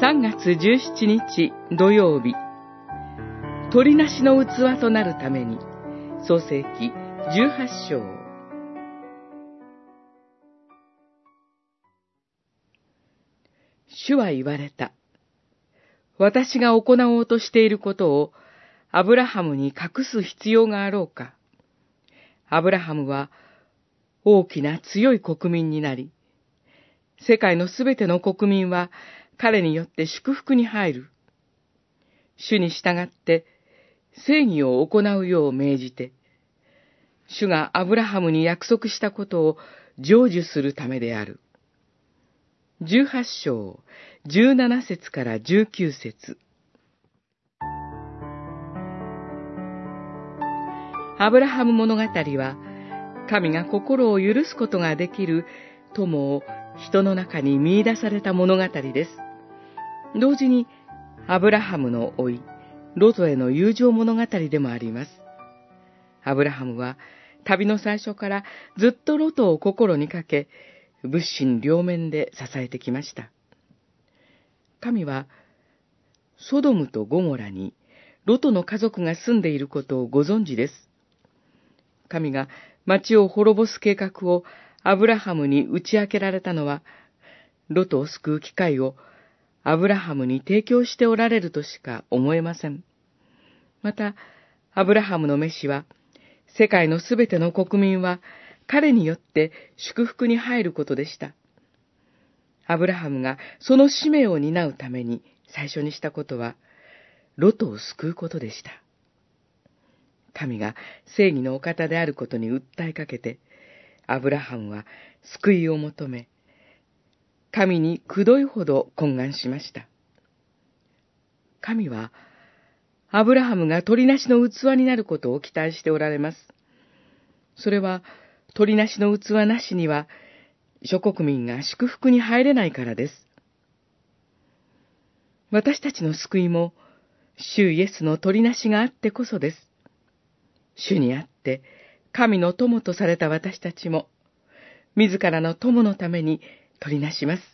3月17日土曜日、鳥なしの器となるために、創世記18章。主は言われた。私が行おうとしていることをアブラハムに隠す必要があろうか。アブラハムは大きな強い国民になり、世界のすべての国民は彼によって祝福に入る。主に従って正義を行うよう命じて、主がアブラハムに約束したことを成就するためである。十八章、十七節から十九節アブラハム物語は、神が心を許すことができる友を人の中に見出された物語です。同時に、アブラハムの老い、ロトへの友情物語でもあります。アブラハムは、旅の最初からずっとロトを心にかけ、物心両面で支えてきました。神は、ソドムとゴモラに、ロトの家族が住んでいることをご存知です。神が町を滅ぼす計画をアブラハムに打ち明けられたのは、ロトを救う機会をアブラハムに提供しておられるとしか思えません。また、アブラハムの飯は、世界のすべての国民は彼によって祝福に入ることでした。アブラハムがその使命を担うために最初にしたことは、ロトを救うことでした。神が正義のお方であることに訴えかけて、アブラハムは救いを求め、神にくどいほど懇願しました。神は、アブラハムが鳥なしの器になることを期待しておられます。それは、鳥なしの器なしには、諸国民が祝福に入れないからです。私たちの救いも、主イエスの鳥なしがあってこそです。主にあって、神の友とされた私たちも、自らの友のために取りなします。